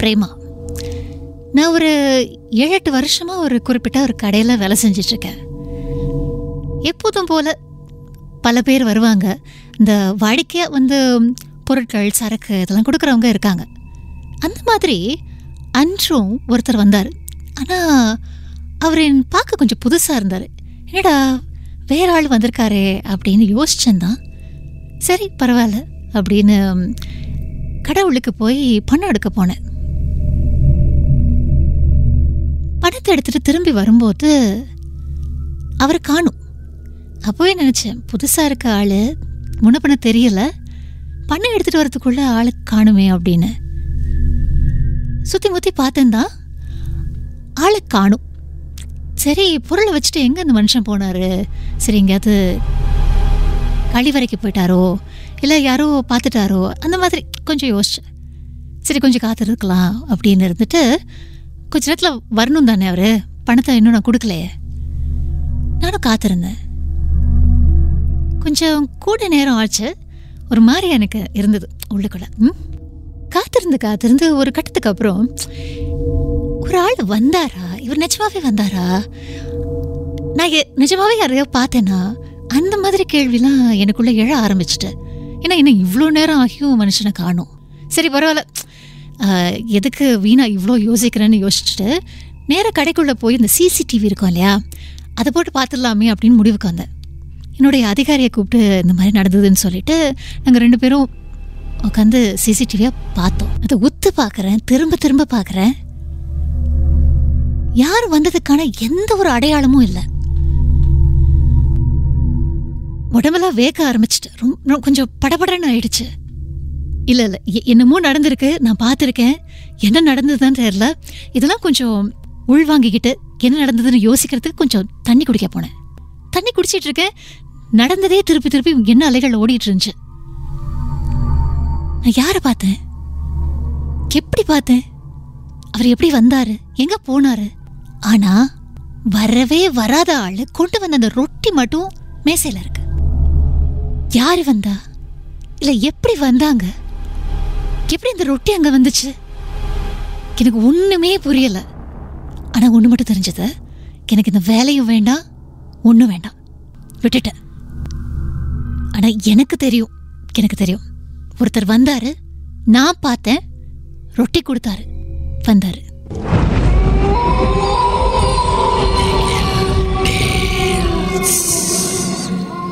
பிரேமா. நான் ஒரு ஏழு எட்டு வருஷமாக ஒரு குறிப்பிட்ட ஒரு கடையில் வேலை செஞ்சிட்ருக்கேன். எப்போதும் போல் பல பேர் வருவாங்க. இந்த வாடிக்கையாக வந்து பொருட்கள் சரக்கு இதெல்லாம் கொடுக்குறவங்க இருக்காங்க. அந்த மாதிரி அன்றும் ஒருத்தர் வந்தார். ஆனால் அவர் என் பார்க்க கொஞ்சம் புதுசாக இருந்தார். என்னடா வேற ஆள் வந்திருக்காரே அப்படின்னு யோசிச்சேன்தான். சரி பரவாயில்ல அப்படின்னு கடவுளுக்கு போய் பணம் எடுக்க போனேன். பணத்தை எடுத்துட்டு திரும்பி வரும்போது அவரை காணும். அப்போவே நினச்சேன் புதுசாக இருக்க ஆள் முன்ன பண்ண தெரியல பணம் எடுத்துகிட்டு வரதுக்குள்ள ஆளு காணுமே அப்படின்னு. சுற்றி முற்றி பார்த்தேன் ஆளை காணும். சரி பொருளை வச்சுட்டு எங்கே அந்த மனுஷன் போனார்? சரி எங்கேயாவது கழிவறைக்கு போயிட்டாரோ? இல்லை யாரோ பார்த்துட்டாரோ? அந்த மாதிரி கொஞ்சம் யோசிச்சேன். சரி கொஞ்சம் காத்திருக்கலாம் அப்படின்னு இருந்துட்டு கொஞ்ச நேரத்தில் வரணும் தானே அவர்? பணத்தை இன்னும் நான் கொடுக்கலையே. நானும் காத்திருந்தேன். கொஞ்சம் கூட நேரம் ஆச்சு. ஒரு மாதிரி எனக்கு இருந்தது உள்ளுக்குள்ள. ம்? காத்திருந்து காத்திருந்து ஒரு கட்டத்துக்கு அப்புறம் ஒரு ஆள் வந்தாரா? இவர் நிஜமாவே வந்தாரா? நான் எ- நிஜமாவே யாரையோ பார்த்தேனா அந்த மாதிரி கேள்விலாம் எனக்குள்ள எழ ஆரம்பிச்சிட்டு. ஏன்னா இன்னும் இவ்வளோ நேரம் ஆகியும் மனுஷனை காணும். சரி பரவாயில்ல. எதுக்கு வீணா இவ்வளோ யோசிக்கிறேன்னு யோசிச்சுட்டு நேராக கடைக்குள்ளே போய் இந்த சிசிடிவி இருக்கும் இல்லையா? அதை போட்டு பார்த்துடலாமே அப்படின்னு முடிவுக்கு வந்தேன். என்னுடைய அதிகாரியை கூப்பிட்டு இந்த மாதிரி நடந்ததுன்னு சொல்லிட்டு நாங்கள் ரெண்டு பேரும் உட்காந்து சிசிடிவியை பார்த்தோம். அதை உத்து பார்க்குறேன் திரும்ப திரும்ப பார்க்குறேன். யார் வந்ததுக்கான எந்த ஒரு அடையாளமும் இல்லை. உடம்பெல்லாம் வேக்க ஆரம்பிச்சிட்டு ரொம்ப கொஞ்சம் படபடன்னு ஆயிடுச்சு. இல்லை இல்லை. என்னமோ நடந்திருக்கு. நான் பார்த்துருக்கேன். என்ன நடந்ததுன்னு தெரியல. இதெல்லாம் கொஞ்சம் உள்வாங்கிக்கிட்டு என்ன நடந்ததுன்னு யோசிக்கிறதுக்கு கொஞ்சம் தண்ணி குடிக்க போனேன். தண்ணி குடிச்சிட்டு இருக்கேன். நடந்ததே திருப்பி திருப்பி என்ன அலைகள் ஓடிட்டு இருந்துச்சு. நான் யாரை பார்த்தேன்? எப்படி பார்த்தேன்? அவர் எப்படி வந்தாரு? எங்க போனாரு? ஆனா வரவே வராத ஆளு கொண்டு வந்த அந்த ரொட்டி மட்டும் மேசையில இருக்கு. யாரு வந்தா? இல்ல எப்படி வந்தாங்க? எப்படி இந்த ரொட்டி அங்கே வந்துச்சு? எனக்கு ஒன்றுமே புரியலை. ஆனால் ஒன்று மட்டும் தெரிஞ்சது. எனக்கு இந்த வேலையும் வேண்டாம் ஒன்றும் வேண்டாம். விட்டுட்டேன். ஆனால் எனக்கு தெரியும் எனக்கு தெரியும். ஒருத்தர் வந்தார் நான் பார்த்தேன் ரொட்டி கொடுத்தாரு வந்தாரு.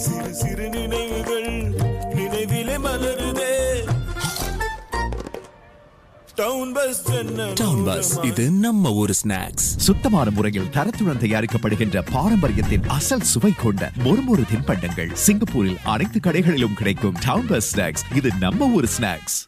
சிறு சிறு நினைவுகள் நினைவிலே மலருதே. டவுன் பஸ் ஜன்னல் டவுன் பஸ் இது நம்ம ஊர் ஸ்நாக்ஸ் சுத்தமான முறையில் தரத்துடன் தயாரிக்கப்படுகின்ற பாரம்பரியத்தின் அசல் சுவை கொண்ட மொறுமொறு தின்பண்டங்கள் சிங்கப்பூரில் அனைத்து கடைகளிலும் கிடைக்கும் டவுன் பஸ் ஸ்நாக்ஸ் இது நம்ம ஊர் ஸ்நாக்ஸ்